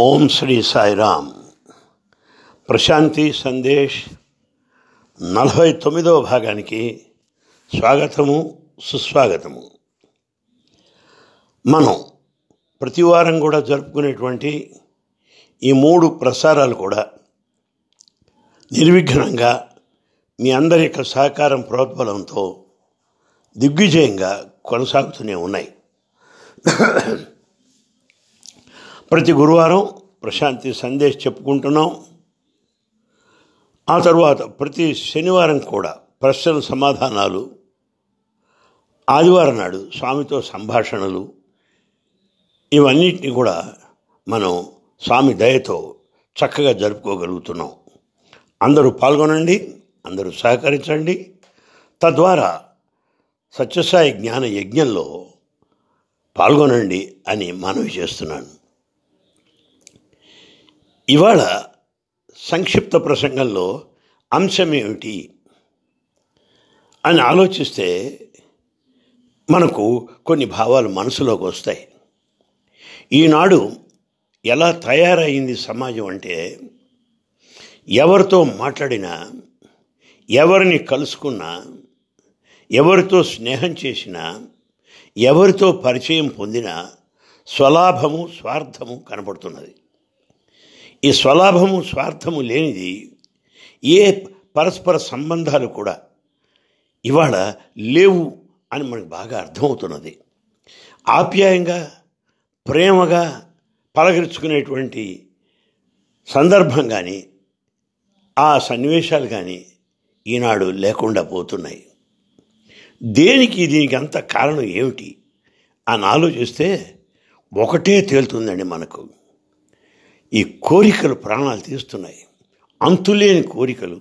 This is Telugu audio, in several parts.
ఓం శ్రీ సాయిరామ్. ప్రశాంతి సందేశ్ నలభై తొమ్మిదవ భాగానికి స్వాగతము సుస్వాగతము. మనం ప్రతివారం కూడా జరుపుకునేటువంటి ఈ మూడు ప్రసారాలు కూడా నిర్విఘ్నంగా మీ అందరి యొక్క సహకారం ప్రోద్బలంతో దిగ్విజయంగా కొనసాగుతూనే ఉన్నాయి. ప్రతి గురువారం ప్రశాంతి సందేశ్ చెప్పుకుంటున్నాం. ఆ తర్వాత ప్రతి శనివారం కూడా ప్రశ్నల సమాధానాలు ఆదివారం నాడు స్వామితో సంభాషణలు ఇవన్నిటిని కూడా మనం స్వామి దయతో చక్కగా జరుపుకోగలుగుతున్నాం. అందరూ పాల్గొనండి అందరూ సహకరించండి. తద్వారా సత్యసాయి జ్ఞాన యజ్ఞంలో పాల్గొనండి అని మనవి చేస్తున్నాను. ఇవాళ సంక్షిప్త ప్రసంగంలో అంశం ఏమిటి అని ఆలోచిస్తే మనకు కొన్ని భావాలు మనసులోకి వస్తాయి. ఈనాడు ఎలా తయారైంది సమాజం అంటే ఎవరితో మాట్లాడినా ఎవరిని కలుసుకున్నా ఎవరితో స్నేహం చేసినా ఎవరితో పరిచయం పొందినా స్వలాభము స్వార్థము కనపడుతున్నది. ఈ స్వలాభము స్వార్థము లేనిది ఏ పరస్పర సంబంధాలు కూడా ఇవాళ లేవు అని మనకు బాగా అర్థమవుతున్నది. ఆప్యాయంగా ప్రేమగా పలకరించుకునేటువంటి సందర్భం కానీ ఆ సన్నివేశాలు కానీ ఈనాడు లేకుండా పోతున్నాయి. దేనికి దీనికి అంత కారణం ఏమిటి? అని ఆలోచిస్తే ఒకటే తేలుతుందండి మనకు. ఈ కోరికలు ప్రాణాలు తీస్తున్నాయి. అంతులేని కోరికలు.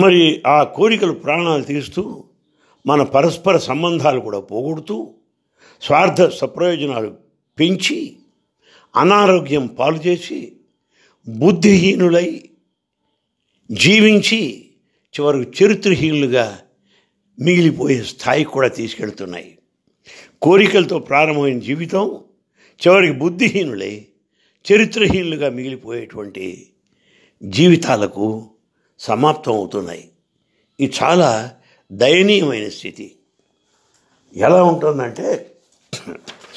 మరి ఆ కోరికలు ప్రాణాలు తీస్తూ మన పరస్పర సంబంధాలు కూడా పోగొడుతూ స్వార్థ సప్రయోజనాలు పెంచి అనారోగ్యం పాలు చేసి బుద్ధిహీనులై జీవించి చివరకు చరిత్రహీనులుగా మిగిలిపోయే స్థాయికి కూడా తీసుకెళ్తున్నాయి. కోరికలతో ప్రారంభమైన జీవితం చివరికి బుద్ధిహీనులై చరిత్రహీనులుగా మిగిలిపోయేటువంటి జీవితాలకు సమాప్తం అవుతున్నాయి. ఇది చాలా దయనీయమైన స్థితి. ఎలా ఉంటుందంటే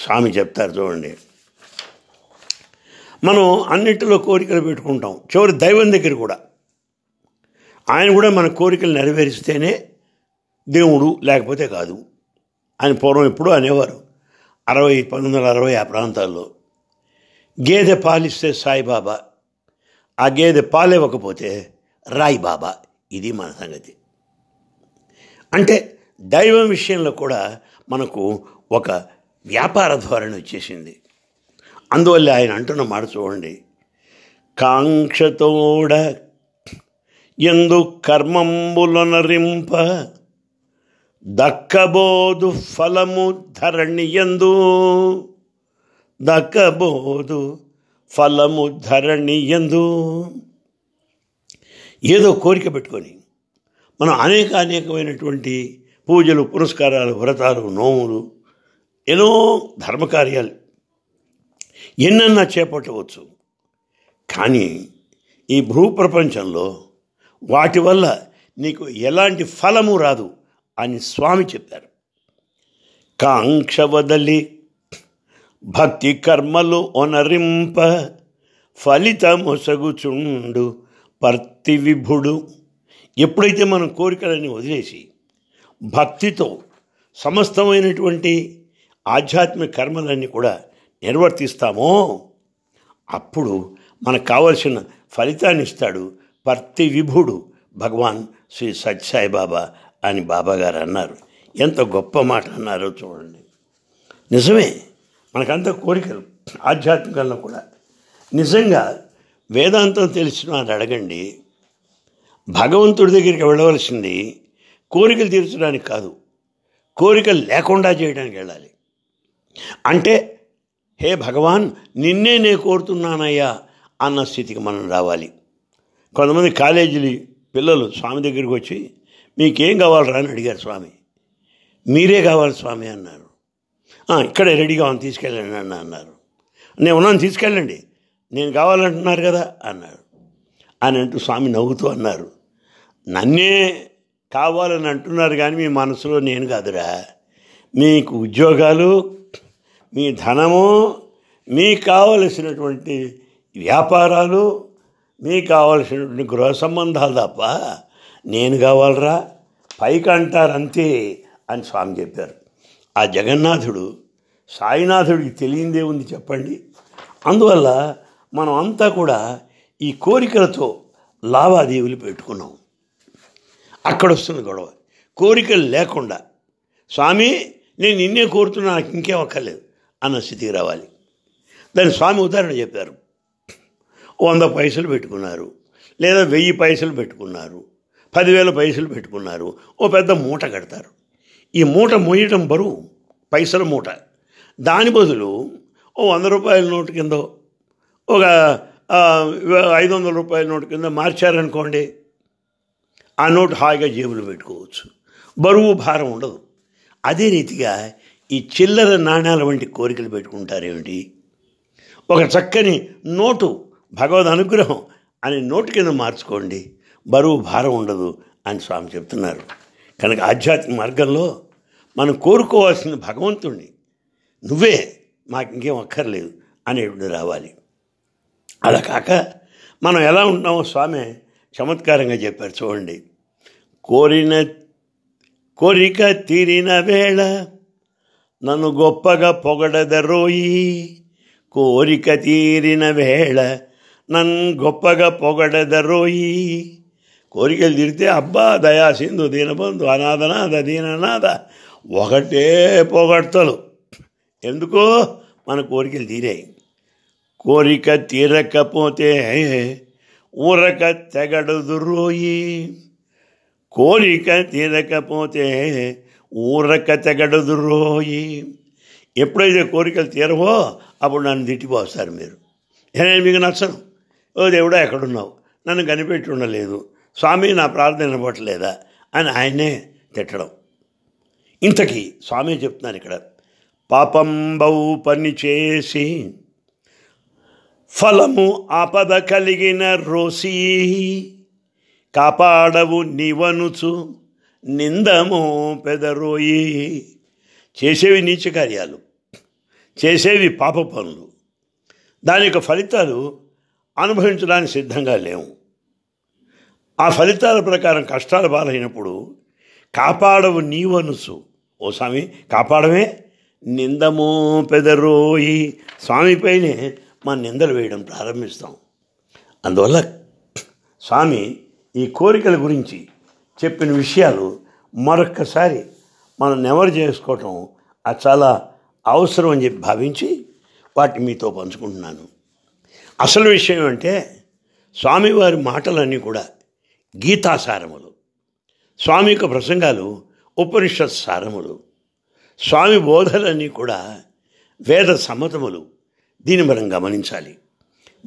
స్వామి చెప్తారు చూడండి. మనం అన్నింటిలో కోరికలు పెట్టుకుంటాం. చివరి దైవం దగ్గర కూడా. ఆయన కూడా మన కోరికలు నెరవేరిస్తేనే దేవుడు లేకపోతే కాదు ఆయన పూర్వం ఎప్పుడూ అనేవారు. అరవై పంతొమ్మిది వందల అరవై ఆ ప్రాంతాల్లో. గేదె పాలిస్తే సాయిబాబా ఆ గేదె పాలివ్వకపోతే రాయి బాబా. ఇది మన సంగతి. అంటే దైవం విషయంలో కూడా మనకు ఒక వ్యాపార ధోరణి వచ్చేసింది. అందువల్ల ఆయన అంటున్న మాట చూడండి. కాంక్షతోడ ఎందు కర్మంబులనరింప దక్కబోదు ఫలము ధరణి ఎందు దక్కబోదు ఫలము ధరణి ఎందు. ఏదో కోరిక పెట్టుకొని మనం అనేక అనేకమైనటువంటి పూజలు పురస్కారాలు వ్రతాలు నోములు ఎన్నో ధర్మకార్యాలు ఎన్నన్నా చేపట్టవచ్చు. కానీ ఈ భూప్రపంచంలో వాటి వల్ల నీకు ఎలాంటి ఫలము రాదు అని స్వామి చెప్పారు. కాంక్ష వదలి భక్తి కర్మలు ఒనరింప ఫలితమొసగుచుండు పర్తి విభుడు. ఎప్పుడైతే మనం కోరికలని వదిలేసి భక్తితో సమస్తమైనటువంటి ఆధ్యాత్మిక కర్మలన్నీ కూడా నిర్వర్తిస్తామో అప్పుడు మనకు కావలసిన ఫలితాన్ని ఇస్తాడు పర్తి విభుడు భగవాన్ శ్రీ సత్యసాయి బాబా అని బాబాగారు అన్నారు. ఎంత గొప్ప మాట అన్నారో చూడండి. నిజమే మనకంత కోరికలు ఆధ్యాత్మికంలో కూడా. నిజంగా వేదాంతం తెలిసిన వాళ్ళు అడగండి. భగవంతుడి దగ్గరికి వెళ్ళవలసింది కోరికలు తీర్చడానికి కాదు కోరికలు లేకుండా చేయడానికి వెళ్ళాలి. అంటే హే భగవాన్ నిన్నే నే కోరుతున్నానయ్యా అన్న స్థితికి మనం రావాలి. కొంతమంది కాలేజీలు పిల్లలు స్వామి దగ్గరికి వచ్చి మీకేం కావాలరా? అని అడిగారు స్వామి. మీరే కావాలి స్వామి అన్నారు. ఇక్కడే రెడీగా ఉంది తీసుకెళ్ళండి అన్న అన్నారు. నేను ఉన్నాను తీసుకెళ్ళండి. నేను కావాలంటున్నారు కదా అన్నాడు అని అంటూ స్వామి నవ్వుతూ అన్నారు. నన్నే కావాలని అంటున్నారు కానీ మీ మనసులో నేను కాదురా. మీకు ఉద్యోగాలు మీ ధనము మీకు కావలసినటువంటి వ్యాపారాలు మీకు కావలసినటువంటి గృహ సంబంధాలు తప్ప నేను కావాలరా. పైకి అంటారు అంతే అని స్వామి చెప్పారు. ఆ జగన్నాథుడు సాయినాథుడికి తెలియందే ఉంది చెప్పండి. అందువల్ల మనం అంతా కూడా ఈ కోరికలతో లావాదేవీలు పెట్టుకున్నాం. అక్కడ వస్తుంది గొడవ. కోరికలు లేకుండా స్వామి నేను నిన్నే కోరుతున్నా నాకు ఇంకేం అక్కర్లేదు అన్న స్థితికి రావాలి. దాని స్వామి ఉదాహరణ చెప్పారు. వంద పైసలు పెట్టుకున్నారు లేదా వెయ్యి పైసలు పెట్టుకున్నారు పదివేల పైసలు పెట్టుకున్నారు ఓ పెద్ద మూట కడతారు. ఈ మూట మోయటం బరువు పైసల మూట. దాని బదులు ఓ వంద రూపాయల నోటు కింద ఒక ఐదు వందల రూపాయల నోటు కింద మార్చారనుకోండి ఆ నోటు హాయిగా జేబులో పెట్టుకోవచ్చు. బరువు భారం ఉండదు. అదే రీతిగా ఈ చిల్లర నాణ్యాల వంటి కోరికలు పెట్టుకుంటారేమిటి? ఒక చక్కని నోటు భగవద్ అనుగ్రహం అనే నోటు కింద మార్చుకోండి. బరువు భారం ఉండదు అని స్వామి చెప్తున్నారు. కనుక ఆధ్యాత్మిక మార్గంలో మనం కోరుకోవాల్సిన భగవంతుణ్ణి. నువ్వే మాకు ఇంకేం అక్కర్లేదు అనేటువంటి రావాలి. అలా కాక మనం ఎలా ఉంటామో స్వామి చమత్కారంగా చెప్పారు చూడండి. కోరిన కోరిక తీరిన వేళ నన్ను గొప్పగా పొగడదరోయి కోరిక తీరిన వేళ నన్ను గొప్పగా పొగడదరోయి కోరికలు తీరితే అబ్బా దయా సింధు దీనబంధు అనాథనాథ దీననాథ ఒకటే పొగడతలు. ఎందుకో? మన కోరికలు తీరాయి. కోరిక తీరకపోతే ఊరక తెగడుదురోయి కోరిక తీరకపోతే ఊరక తెగడుదురోయి ఎప్పుడైతే కోరికలు తీరవో అప్పుడు నన్ను తిట్టిపోస్తారు మీరు. నేను మీకు నచ్చను ఓ దేవుడా ఎక్కడున్నావు? నన్ను కనిపెట్టి ఉండలేదు. స్వామి నా ప్రార్థన వినపట్లేదా అని ఆయనే తిట్టడం. ఇంతకీ స్వామి చెప్తున్నారు ఇక్కడ పాపం బౌ పని చేసి ఫలము ఆపద కలిగిన రోసి కాపాడవు నివనుచు నిందము పెదరోయి. చేసేవి నీచ కార్యాలు చేసేవి పాప పనులు. దాని యొక్క ఫలితాలు అనుభవించడానికి సిద్ధంగా లేవు. ఆ ఫలితాల ప్రకారం కష్టాలు బాలైనప్పుడు కాపాడవు నీవనుసు ఓ స్వామి కాపాడమే. నిందము పెదరోయి. స్వామిపైనే మా నిందలు వేయడం ప్రారంభిస్తాం. అందువల్ల స్వామి ఈ కోరికల గురించి చెప్పిన విషయాలు మరొక్కసారి మనం నెవరు చేసుకోవటం అది చాలా అవసరం అని చెప్పి భావించి వాటిని మీతో పంచుకుంటున్నాను. అసలు విషయం అంటే స్వామివారి మాటలన్నీ కూడా గీతాసారములు. స్వామి యొక్క ప్రసంగాలు ఉపనిషత్ సారములు స్వామి బోధలన్నీ కూడా వేద సమ్మతములు. దీన్ని మనం గమనించాలి.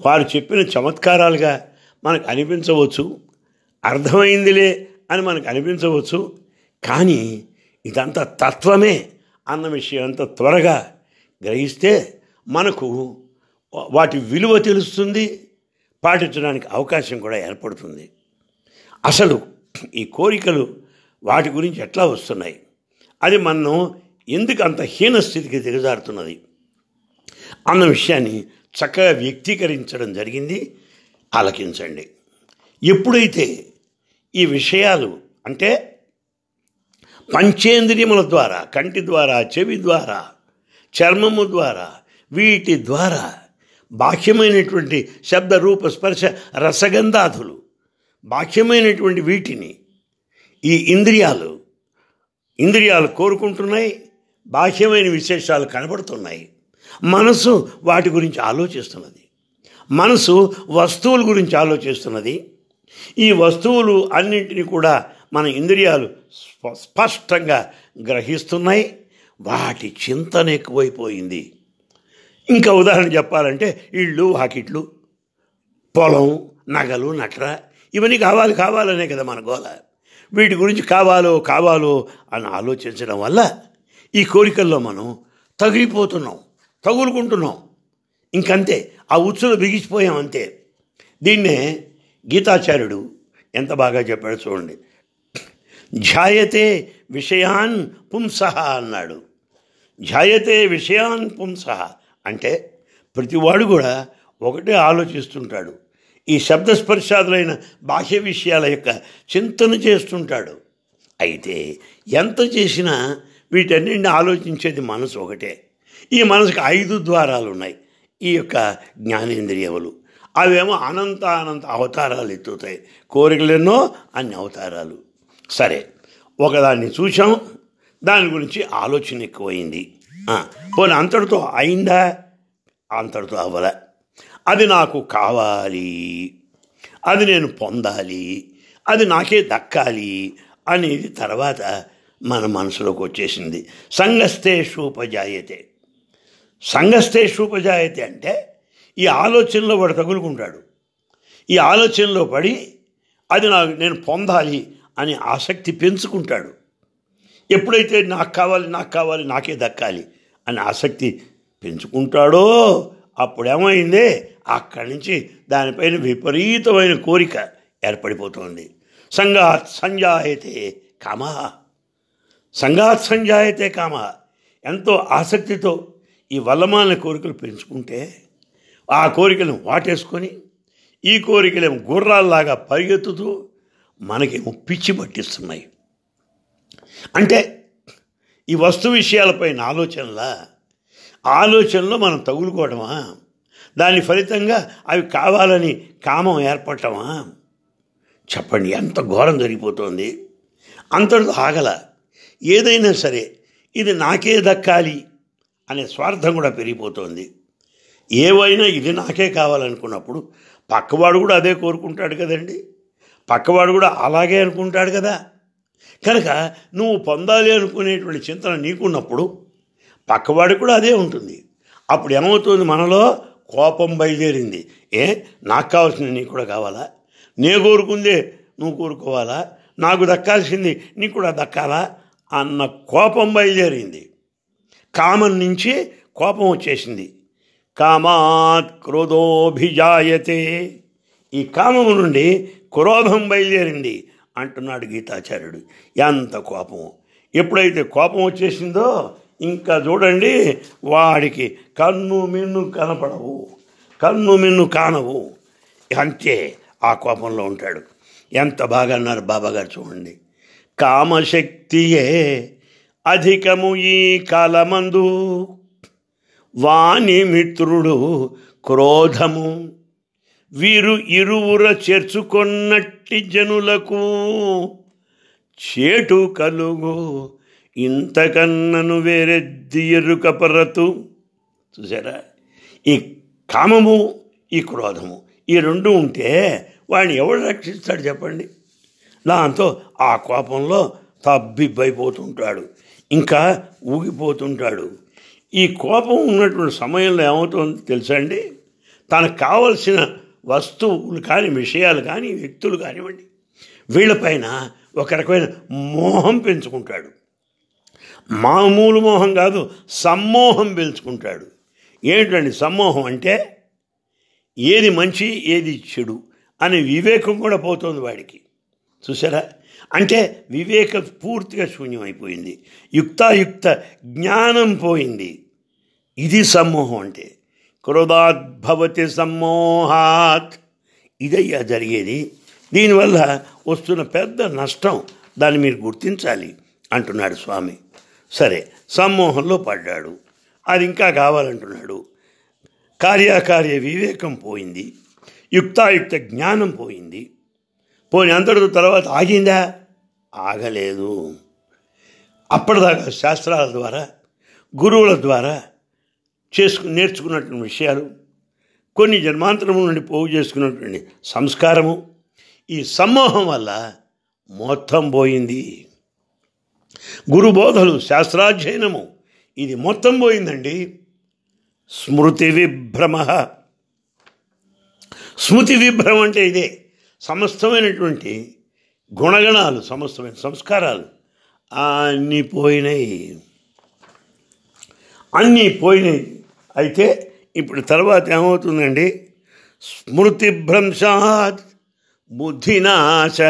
వారు చెప్పిన చమత్కారాలుగా మనకు అనిపించవచ్చు అర్థమైందిలే అని మనకు అనిపించవచ్చు కానీ ఇదంతా తత్వమే అన్న విషయం అంత త్వరగా గ్రహిస్తే మనకు వాటి విలువ తెలుస్తుంది పాటించడానికి అవకాశం కూడా ఏర్పడుతుంది. అసలు ఈ కోరికలు వాటి గురించి ఎట్లా వస్తున్నాయి? అది మనం ఎందుకు అంత హీన స్థితికి దిగజారుతున్నది? అన్న విషయాన్ని చక్కగా వ్యక్తీకరించడం జరిగింది. ఆలకించండి. ఎప్పుడైతే ఈ విషయాలు అంటే పంచేంద్రియముల ద్వారా కంటి ద్వారా చెవి ద్వారా చర్మము ద్వారా వీటి ద్వారా బాహ్యమైనటువంటి శబ్ద రూప స్పర్శ రసగంధాధులు బాహ్యమైనటువంటి వీటిని ఈ ఇంద్రియాలు ఇంద్రియాలు కోరుకుంటున్నాయి బాహ్యమైన విశేషాలు కనబడుతున్నాయి. మనసు వాటి గురించి ఆలోచిస్తున్నది. మనసు వస్తువుల గురించి ఆలోచిస్తున్నది. ఈ వస్తువులు అన్నింటినీ కూడా మన ఇంద్రియాలు స్ప- స్పష్టంగా గ్రహిస్తున్నాయి. వాటి చింతన ఎక్కువైపోయింది. ఇంకా ఉదాహరణ చెప్పాలంటే ఇళ్ళు వాకిట్లు పొలం నగలు నట్ర ఇవన్నీ కావాలి కావాలనే కదా మన గోల. వీటి గురించి కావాలో కావాలో అని ఆలోచించడం వల్ల ఈ కోరికల్లో మనం తగిలిపోతున్నాం తగులుకుంటున్నాం. ఇంకంతే ఆ ఉచ్చులో బిగిసిపోయాం అంతే. దీన్నే గీతాచార్యుడు ఎంత బాగా చెప్పాడు చూడండి. ఝాయతే విషయాన్ పుంసహ అన్నాడు. ఝాయతే విషయాన్ పుంసహ అంటే ప్రతివాడు కూడా ఒకటే ఆలోచిస్తుంటాడు. ఈ శబ్దస్పర్శాదులైన బాహ్య విషయాల యొక్క చింతన చేస్తుంటాడు. అయితే ఎంత చేసినా వీటన్నింటిని ఆలోచించేది మనసు ఒకటే. ఈ మనసుకు ఐదు ద్వారాలు ఉన్నాయి ఈ యొక్క జ్ఞానేంద్రియములు. అవేమో అనంత అనంత అవతారాలు ఎత్తుతాయి. కోరికలెన్నో అన్ని అవతారాలు. సరే ఒకదాన్ని చూసాం దాని గురించి ఆలోచన ఎక్కువైంది. పోనీ అంతటితో అయిందా? అంతటితో అవ్వలే. అది నాకు కావాలి. అది నేను పొందాలి. అది నాకే దక్కాలి అనేది తర్వాత మన మనసులోకి వచ్చేసింది. సంగస్తేషూపజాయతే సంగస్తేషూపజాయతే అంటే ఈ ఆలోచనలో వాడు తగులుకుంటాడు. ఈ ఆలోచనలో పడి అది నాకు నేను పొందాలి అని ఆసక్తి పెంచుకుంటాడు. ఎప్పుడైతే నాకు కావాలి నాకు కావాలి నాకే దక్కాలి అని ఆసక్తి పెంచుకుంటాడో అప్పుడేమైంది? అక్కడి నుంచి దానిపైన విపరీతమైన కోరిక ఏర్పడిపోతుంది. సంఘాత్ సంజాయతే కామ. సంఘాత్ సంజాయతే కామ. ఎంతో ఆసక్తితో ఈ వల్లమాలిన కోరికలు పెంచుకుంటే ఆ కోరికలను వాటేసుకొని ఈ కోరికలేమో గుర్రాల్లాగా పరిగెత్తుతూ మనకేమో పిచ్చి పట్టిస్తున్నాయి. అంటే ఈ వస్తు విషయాలపైన ఆలోచనలా ఆలోచనలో మనం తగులుకోవడమా? దాని ఫలితంగా అవి కావాలని కామం ఏర్పడటమా? చెప్పండి ఎంత ఘోరం జరిగిపోతుంది? అంతటితో ఆగల. ఏదైనా సరే ఇది నాకే దక్కాలి అనే స్వార్థం కూడా పెరిగిపోతుంది. ఏవైనా ఇది నాకే కావాలనుకున్నప్పుడు పక్కవాడు కూడా అదే కోరుకుంటాడు కదండి. పక్కవాడు కూడా అలాగే అనుకుంటాడు కదా. కనుక నువ్వు పొందాలి అనుకునేటువంటి చింతన నీకున్నప్పుడు పక్కవాడికి కూడా అదే ఉంటుంది. అప్పుడు ఏమవుతుంది మనలో? కోపం బయలుదేరింది. ఏ? నాకు కావాల్సింది నీకు కూడా కావాలా? నే కోరుకుందే నువ్వు కోరుకోవాలా? నాకు దక్కాల్సింది నీకు కూడా దక్కాలా? అన్న కోపం బయలుదేరింది. కామం నుంచి కోపం వచ్చేసింది. కామాత్ క్రోధోభిజాయతే. ఈ కామము నుండి క్రోధం బయలుదేరింది అంటున్నాడు గీతాచార్యుడు. ఎంత కోపం ఎప్పుడైతే కోపం వచ్చేసిందో ఇంకా చూడండి వాడికి కన్ను మిన్ను కనపడవు కన్ను మిన్ను కానవు. అంతే ఆ కోపంలో ఉంటాడు. ఎంత బాగా అన్నారు బాబాగారు చూడండి. కామశక్తియే అధికము ఈ కాలమందు. వాణి మిత్రుడు క్రోధము. వీరు ఇరువుర చేర్చుకొన్నట్టి జనులకు చేటు కలుగు. ఇంతకన్నను వేరే దియరుక పరతు చూసారా ఈ కామము ఈ క్రోధము ఈ రెండు ఉంటే వాడిని ఎవడు రక్షిస్తాడు చెప్పండి? దాంతో ఆ కోపంలో తబ్బిబ్బైపోతుంటాడు. ఇంకా ఊగిపోతుంటాడు. ఈ కోపం ఉన్నటువంటి సమయంలో ఏమవుతుందో తెలుసా అండి? తనకు కావలసిన వస్తువులు కానీ విషయాలు కానీ వ్యక్తులు కానివ్వండి. వీళ్ళపైన ఒక రకమైన మోహం పెంచుకుంటాడు. మామూలు మోహం కాదు సమ్మోహం పెంచుకుంటాడు ఏమిటండి సమ్మోహం అంటే? ఏది మంచి ఏది చెడు అనే వివేకం కూడా పోతుంది వాడికి. చూసారా అంటే వివేక పూర్తిగా శూన్యమైపోయింది. యుక్తాయుక్త జ్ఞానం పోయింది. ఇది సమ్మోహం అంటే. క్రోధాద్భవతి సమ్మోహాత్. ఇదయ్యా జరిగేది. దీనివల్ల వస్తున్న పెద్ద నష్టం దాన్ని మీరు గుర్తించాలి అంటున్నాడు స్వామి. సరే సమ్మోహంలో పడ్డాడు. అది ఇంకా కావాలంటున్నాడు. కార్యకార్య వివేకం పోయింది. యుక్తాయుక్త జ్ఞానం పోయింది. పోని అంతటితో తర్వాత ఆగిందా? ఆగలేదు. అప్పటిదాకా శాస్త్రాల ద్వారా గురువుల ద్వారా చేసుకు నేర్చుకున్నటువంటి విషయాలు కొన్ని జన్మాంతరము నుండి పోగు చేసుకున్నటువంటి సంస్కారము ఈ సమ్మోహం వల్ల మొత్తం పోయింది. గురు బోధలు శాస్త్రాధ్యయనము. ఇది మొత్తం పోయిందండి. స్మృతి విభ్రమ. స్మృతి విభ్రమం అంటే ఇదే. సమస్తమైనటువంటి గుణగణాలు సమస్తమైన సంస్కారాలు అన్నీ పోయినాయి. అన్నీ పోయినాయి. అయితే ఇప్పుడు తర్వాత ఏమవుతుందండి? స్మృతిభ్రంశాత్ బుద్ధినాశ.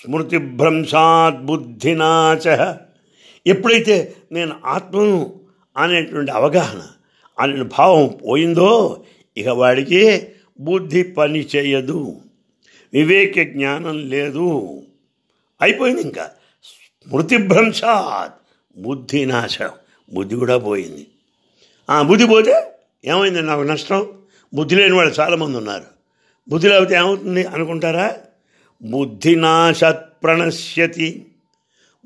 స్మృతిభ్రంశాత్ బుద్ధినాచ ఎప్పుడైతే నేను ఆత్మను అనేటువంటి అవగాహన అనే భావం పోయిందో ఇక వాడికి బుద్ధి పని చేయదు. వివేక జ్ఞానం లేదు. అయిపోయింది ఇంకా. స్మృతిభ్రంశాత్ బుద్ధి నాశం బుద్ధి కూడా పోయింది. ఆ బుద్ధి పోతే ఏమైంది నాకు నష్టం. బుద్ధి లేని వాళ్ళు చాలామంది ఉన్నారు. బుద్ధి లేకపోతే ఏమవుతుంది అనుకుంటారా? బుద్ధినాశాత్ ప్రణశ్యతి.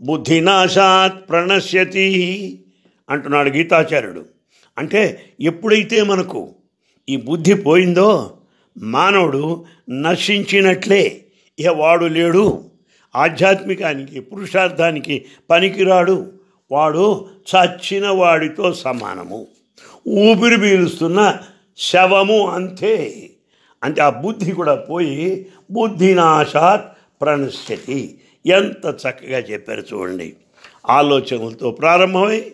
బుద్ధినాశాత్ ప్రణశ్యతి అంటున్నాడు గీతాచార్యుడు. అంటే ఎప్పుడైతే మనకు ఈ బుద్ధి పోయిందో మానవుడు నశించినట్లే ఇక వాడు లేడు. ఆధ్యాత్మికానికి పురుషార్థానికి పనికిరాడు. వాడు చచ్చిన వాడితో సమానము. ఊపిరి పీలుస్తున్న శవము అంతే. అంటే ఆ బుద్ధి కూడా పోయి బుద్ధినాశాత్ ప్రణశ్యతి. ఎంత చక్కగా చెప్పారు చూడండి. ఆలోచనలతో ప్రారంభమై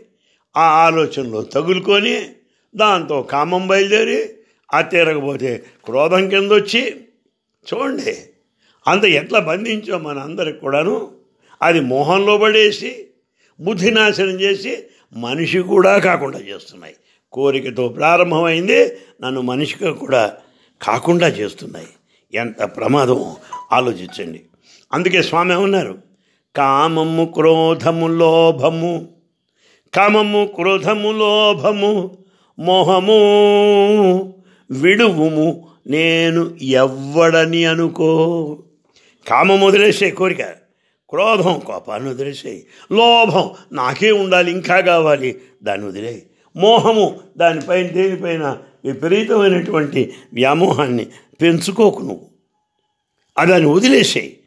ఆ ఆలోచనలో తగులుకొని దాంతో కామం బయలుదేరి ఆ తీరకపోతే క్రోధం కింద వచ్చి చూడండి. అంత ఎట్లా బంధించో మన అందరికి కూడాను. అది మోహంలో పడేసి బుద్ధి నాశనం చేసి మనిషి కూడా కాకుండా చేస్తున్నాయి. కోరికతో ప్రారంభమైంది. నన్ను మనిషిగా కూడా కాకుండా చేస్తున్నాయి. ఎంత ప్రమాదం? ఆలోచించండి. అందుకే స్వామి ఉన్నారు కామము క్రోధము లోభము. కామము క్రోధము లోభము. మోహము విడువుము. నేను ఎవ్వడని అనుకో. కామం వదిలేసే కోరిక. క్రోధం కోపాన్ని వదిలేసేయి. లోభం నాకే ఉండాలి ఇంకా కావాలి. దాన్ని వదిలేయి. మోహము దానిపైన దేనిపైన విపరీతమైనటువంటి వ్యామోహాన్ని పెంచుకోకు నువ్వు. అది దాన్ని వదిలేసేయి.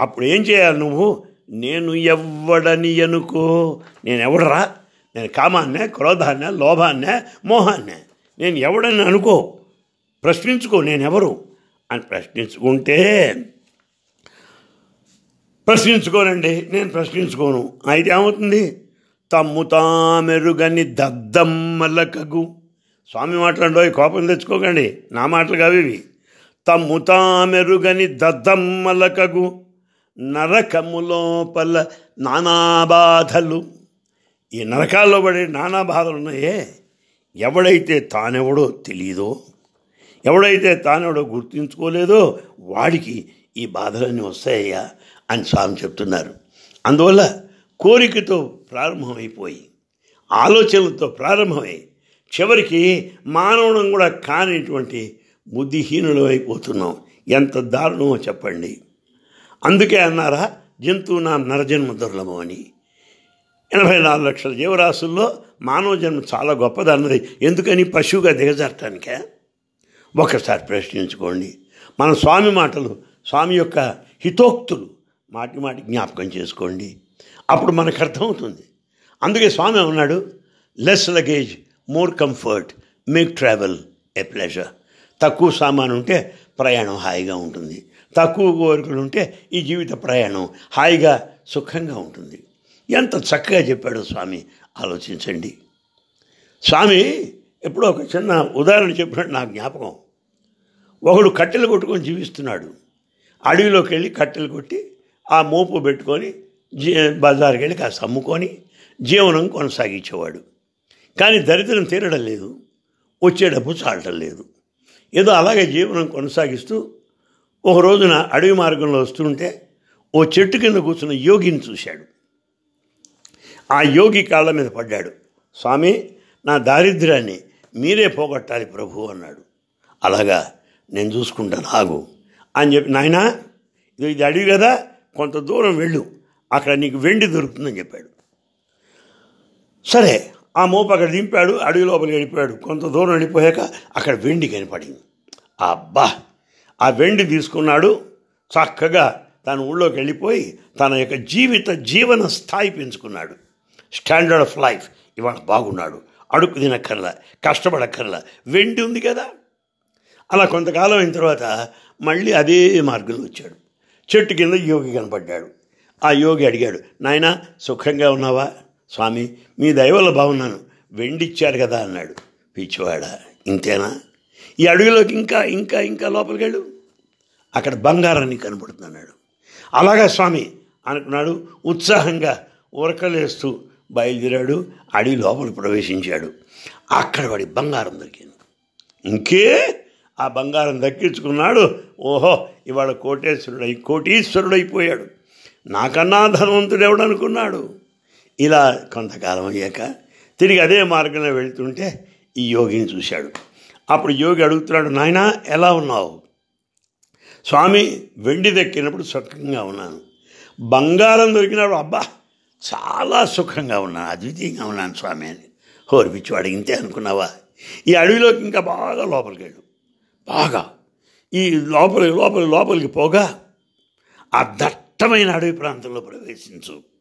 అప్పుడు ఏం చేయాలి నువ్వు? నేను ఎవ్వడని అనుకో నేను ఎవడరా నేను కామాన్నే క్రోధాన్నే లోభాన్నే మోహాన్నే. నేను ఎవడని అనుకో. ప్రశ్నించుకో నేను ఎవరు అని ప్రశ్నించుకుంటే ప్రశ్నించుకోనండి నేను ప్రశ్నించుకోను. అయితే ఏమవుతుంది? తమ్ము తామెరుగని దద్దమ్మలకగు స్వామి మాట్లాడో కోపం తెచ్చుకోకండి. నా మాటలు కావి ఇవి. తమ్ము తామెరుగని దద్దమ్మలకగు నరకములోపల నానాబాధలు నానా బాధలు. ఈ నరకాల్లో పడే నానా బాధలు ఉన్నాయే. ఎవడైతే తానెవడో తెలియదో ఎవడైతే తానెవడో గుర్తించుకోలేదో వాడికి ఈ బాధలన్నీ వస్తాయ్యా అని స్వామి చెప్తున్నారు. అందువల్ల కోరికతో ప్రారంభమైపోయి ఆలోచనలతో ప్రారంభమై చివరికి మానవుడం కూడా కానిటువంటి బుద్ధిహీనులు అయిపోతున్నాం. ఎంత దారుణమో చెప్పండి. అందుకే అన్నారా జంతువునా నరజన్మ దుర్లభం అని. ఎనభై నాలుగు లక్షల జీవరాశుల్లో మానవ జన్మ చాలా గొప్పది అన్నది. ఎందుకని? పశువుగా దిగజారటానికే? ఒకసారి ప్రశ్నించుకోండి. మన స్వామి మాటలు స్వామి యొక్క హితోక్తులు మాటి మాటి జ్ఞాపకం చేసుకోండి. అప్పుడు మనకు అర్థమవుతుంది. అందుకే స్వామి ఉన్నాడు less luggage more comfort make travel a pleasure తక్కువ సామాను ఉంటే ప్రయాణం హాయిగా ఉంటుంది. తక్కువ కోరికలు ఉంటే ఈ జీవిత ప్రయాణం హాయిగా సుఖంగా ఉంటుంది. ఎంత చక్కగా చెప్పాడు స్వామి ఆలోచించండి. స్వామి ఎప్పుడో ఒక చిన్న ఉదాహరణ చెప్పినట్టు నా జ్ఞాపకం. ఒకడు కట్టెలు కొట్టుకొని జీవిస్తున్నాడు. అడవిలోకి వెళ్ళి కట్టెలు కొట్టి ఆ మోపు పెట్టుకొని జీ బజార్కి వెళ్ళి కాస్త అమ్ముకొని జీవనం కొనసాగించేవాడు. కానీ దరిద్రం తీరడం లేదు వచ్చే డబ్బు చాలటం లేదు. ఏదో అలాగే జీవనం కొనసాగిస్తూ ఒక రోజున అడవి మార్గంలో వస్తుంటే ఓ చెట్టు కింద కూర్చున్న యోగిని చూశాడు. ఆ యోగి కాళ్ళ మీద పడ్డాడు. స్వామి నా దారిద్ర్యాన్ని మీరే పోగొట్టాలి ప్రభు అన్నాడు. అలాగా నేను చూసుకుంటాను ఆగు అని చెప్పి నాయనా ఇది ఇది అడవి కదా కొంత దూరం వెళ్ళు అక్కడ నీకు వెండి దొరుకుతుందని చెప్పాడు. సరే ఆ మోపు అక్కడ దింపాడు అడవి లోపలికి వెళ్ళిపోయాడు. కొంత దూరం వెళ్ళిపోయాక అక్కడ వెండి కనపడింది. అబ్బా! ఆ వెండి తీసుకున్నాడు చక్కగా తన ఊళ్ళోకి వెళ్ళిపోయి తన యొక్క జీవిత జీవన స్థాయి పెంచుకున్నాడు. స్టాండర్డ్ ఆఫ్ లైఫ్ ఇవాళ బాగున్నాడు. అడుక్కు తినక్కర్లా కష్టపడక్కర్లా. వెండి ఉంది కదా! అలా కొంతకాలం అయిన తర్వాత మళ్ళీ అదే మార్గంలో వచ్చాడు. చెట్టు కింద యోగి కనపడ్డాడు. ఆ యోగి అడిగాడు నాయన సుఖంగా ఉన్నావా? స్వామి మీ దయవల్ల బాగున్నాను. వెండిచ్చారు కదా అన్నాడు. పిచ్చివాడ ఇంతేనా? ఈ అడవిలోకి ఇంకా ఇంకా ఇంకా లోపలికి వెళ్ళు అక్కడ బంగారాన్ని కనపడుతున్నాడు అలాగా స్వామి అనుకున్నాడు. ఉత్సాహంగా ఉరకలేస్తూ బయలుదేరాడు. అడవి లోపల ప్రవేశించాడు. అక్కడ వాడి బంగారం దొరికింది. ఇంకే? ఆ బంగారం దక్కించుకున్నాడు. ఓహో ఇవాళ కోటేశ్వరుడై కోటీశ్వరుడైపోయాడు. నాకన్నా ధనవంతుడు ఎవడనుకున్నాడు ఇలా కొంతకాలం అయ్యాక తిరిగి అదే మార్గంలో వెళ్తుంటే ఈ యోగిని చూశాడు. అప్పుడు యోగి అడుగుతున్నాడు నాయన ఎలా ఉన్నావు? స్వామి వెండి దక్కినప్పుడు సుఖంగా ఉన్నాను. బంగారం దొరికినప్పుడు అబ్బా చాలా సుఖంగా ఉన్నాను అద్వితీయంగా ఉన్నాను స్వామి అని హోర్పిచ్చు అడిగితే అనుకున్నావా? ఈ అడవిలోకి ఇంకా బాగా లోపలికి వెళ్ళు బాగా. ఈ లోపలి లోపలి లోపలికి పోగా ఆ దట్టమైన అడవి ప్రాంతంలో ప్రవేశించు.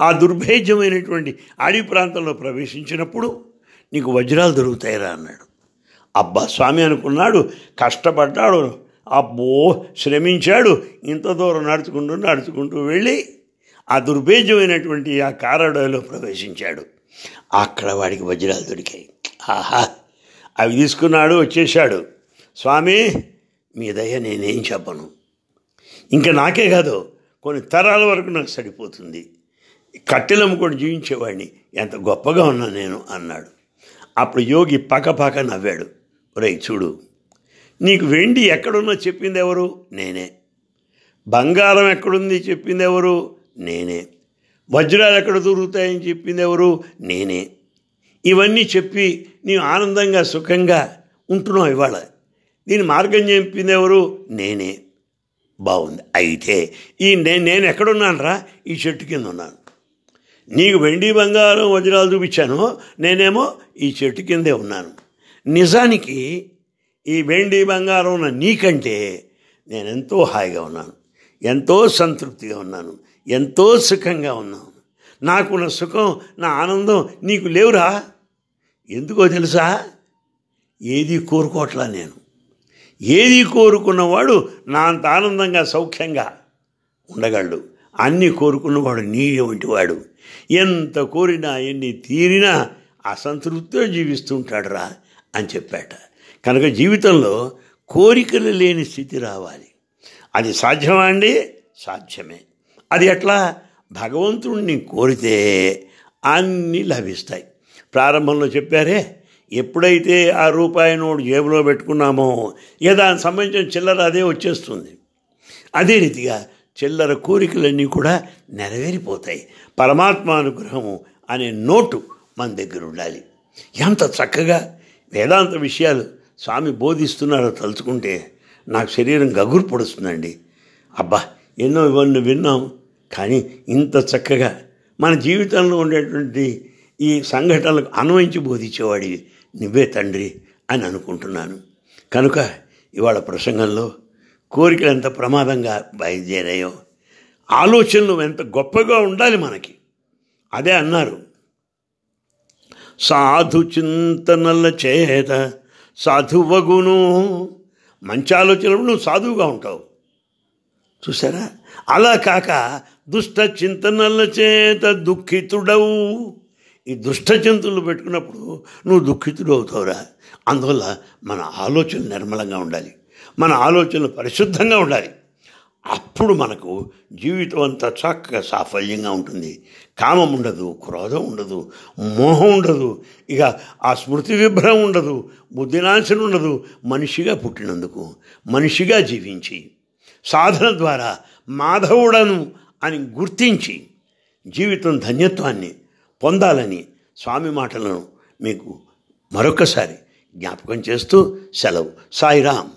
ఆ దుర్భేద్యమైనటువంటి అడవి ప్రాంతంలో ప్రవేశించినప్పుడు నీకు వజ్రాలు దొరుకుతాయిరా అన్నాడు. అబ్బా స్వామి అనుకున్నాడు కష్టపడ్డాడు అబ్బో శ్రమించాడు ఇంత దూరం నడుచుకుంటూ నడుచుకుంటూ వెళ్ళి ఆ దుర్భేద్యమైనటువంటి ఆ కారడోలో ప్రవేశించాడు. అక్కడ వాడికి వజ్రాలు దొరికాయి. ఆహా అవి తీసుకున్నాడు వచ్చేశాడు. స్వామి మీ దయ నేనేం చెప్పను. ఇంకా నాకే కాదు కొన్ని తరాల వరకు నాకు సరిపోతుంది. కట్టెలమ్ముకొని జీవించేవాడిని. ఎంత గొప్పగా ఉన్నా నేను అన్నాడు. అప్పుడు యోగి పక్కపక్క నవ్వాడు. ఒరేయ్ చూడు నీకు వెండి ఎక్కడున్నా చెప్పింది ఎవరు? నేనే. బంగారం ఎక్కడుంది చెప్పింది ఎవరు? నేనే. వజ్రాలు ఎక్కడ దొరుకుతాయని చెప్పింది ఎవరు? నేనే. ఇవన్నీ చెప్పి నీవు ఆనందంగా సుఖంగా ఉంటున్నావు ఇవాళ. దీని మార్గం చెప్పింది ఎవరు? నేనే. బాగుంది. అయితే ఈ నేను నేను ఎక్కడున్నాను రా ఈ చెట్టు కింద ఉన్నాను. నీకు వెండి బంగారం వజ్రాలు చూపించాను. నేనేమో ఈ చెట్టు కిందే ఉన్నాను. నిజానికి ఈ వెండి బంగారం ఉన్న నీకంటే నేను ఎంతో హాయిగా ఉన్నాను. ఎంతో సంతృప్తిగా ఉన్నాను. ఎంతో సుఖంగా ఉన్నాను. నాకున్న సుఖం నా ఆనందం నీకు లేవురా? ఎందుకో తెలుసా? ఏది కోరుకోవట్లా నేను. ఏది కోరుకున్నవాడు నా అంత ఆనందంగా సౌఖ్యంగా ఉండగలడు. అన్ని కోరుకున్నవాడు నీ వంటివాడు ఎంత కోరినా ఎన్ని తీరినా అసంతృప్తితో జీవిస్తుంటాడు రా అని చెప్పాట. కనుక జీవితంలో కోరికలు లేని స్థితి రావాలి. అది సాధ్యమా అండి? సాధ్యమే. అది ఎట్లా? భగవంతుడిని కోరితే అన్నీ లభిస్తాయి. ప్రారంభంలో చెప్పారే ఎప్పుడైతే ఆ రూపాయి నోటు జేబులో పెట్టుకున్నామో ఇక దానికి సంబంధించిన చిల్లర అదే వచ్చేస్తుంది. అదే రీతిగా చిల్లర కోరికలన్నీ కూడా నెరవేరిపోతాయి. పరమాత్మానుగ్రహము అనే నోటు మన దగ్గర ఉండాలి. ఎంత చక్కగా వేదాంత విషయాలు స్వామి బోధిస్తున్నారో తలుచుకుంటే నాకు శరీరం గగురు పొడుస్తుందండి. అబ్బా ఎన్నో ఇవన్నీ విన్నాం. కానీ ఇంత చక్కగా మన జీవితంలో ఉండేటువంటి ఈ సంఘటనలకు అన్వయించి బోధించేవాడి నువ్వే తండ్రి అని అనుకుంటున్నాను. కనుక ఇవాళ ప్రసంగంలో కోరికలు ఎంత ప్రమాదంగా బయలుదేరాయో ఆలోచనలు ఎంత గొప్పగా ఉండాలి మనకి. అదే అన్నారు. సాధు చింతనల చేత సాధువగును. మంచి ఆలోచనలు నువ్వు సాధువుగా ఉంటావు. చూసారా అలా కాక దుష్ట చింతనల చేత దుఃఖితుడవు. ఈ దుష్ట చింతనలు పెట్టుకున్నప్పుడు నువ్వు దుఃఖితుడు అవుతావురా అందువల్ల మన ఆలోచనలు నిర్మలంగా ఉండాలి. మన ఆలోచనలు పరిశుద్ధంగా ఉండాలి. అప్పుడు మనకు జీవితం అంతా చక్కగా సాఫల్యంగా ఉంటుంది. కామం ఉండదు క్రోధం ఉండదు మోహం ఉండదు. ఇక ఆ స్మృతి విభ్రమం ఉండదు బుద్ధినాశనం ఉండదు. మనిషిగా పుట్టినందుకు మనిషిగా జీవించి సాధన ద్వారా మాధవుడను అని గుర్తించి జీవితం ధన్యత్వాన్ని పొందాలని స్వామి మాటలను మీకు మరొకసారి జ్ఞాపకం చేస్తూ సెలవు. సాయిరామ్.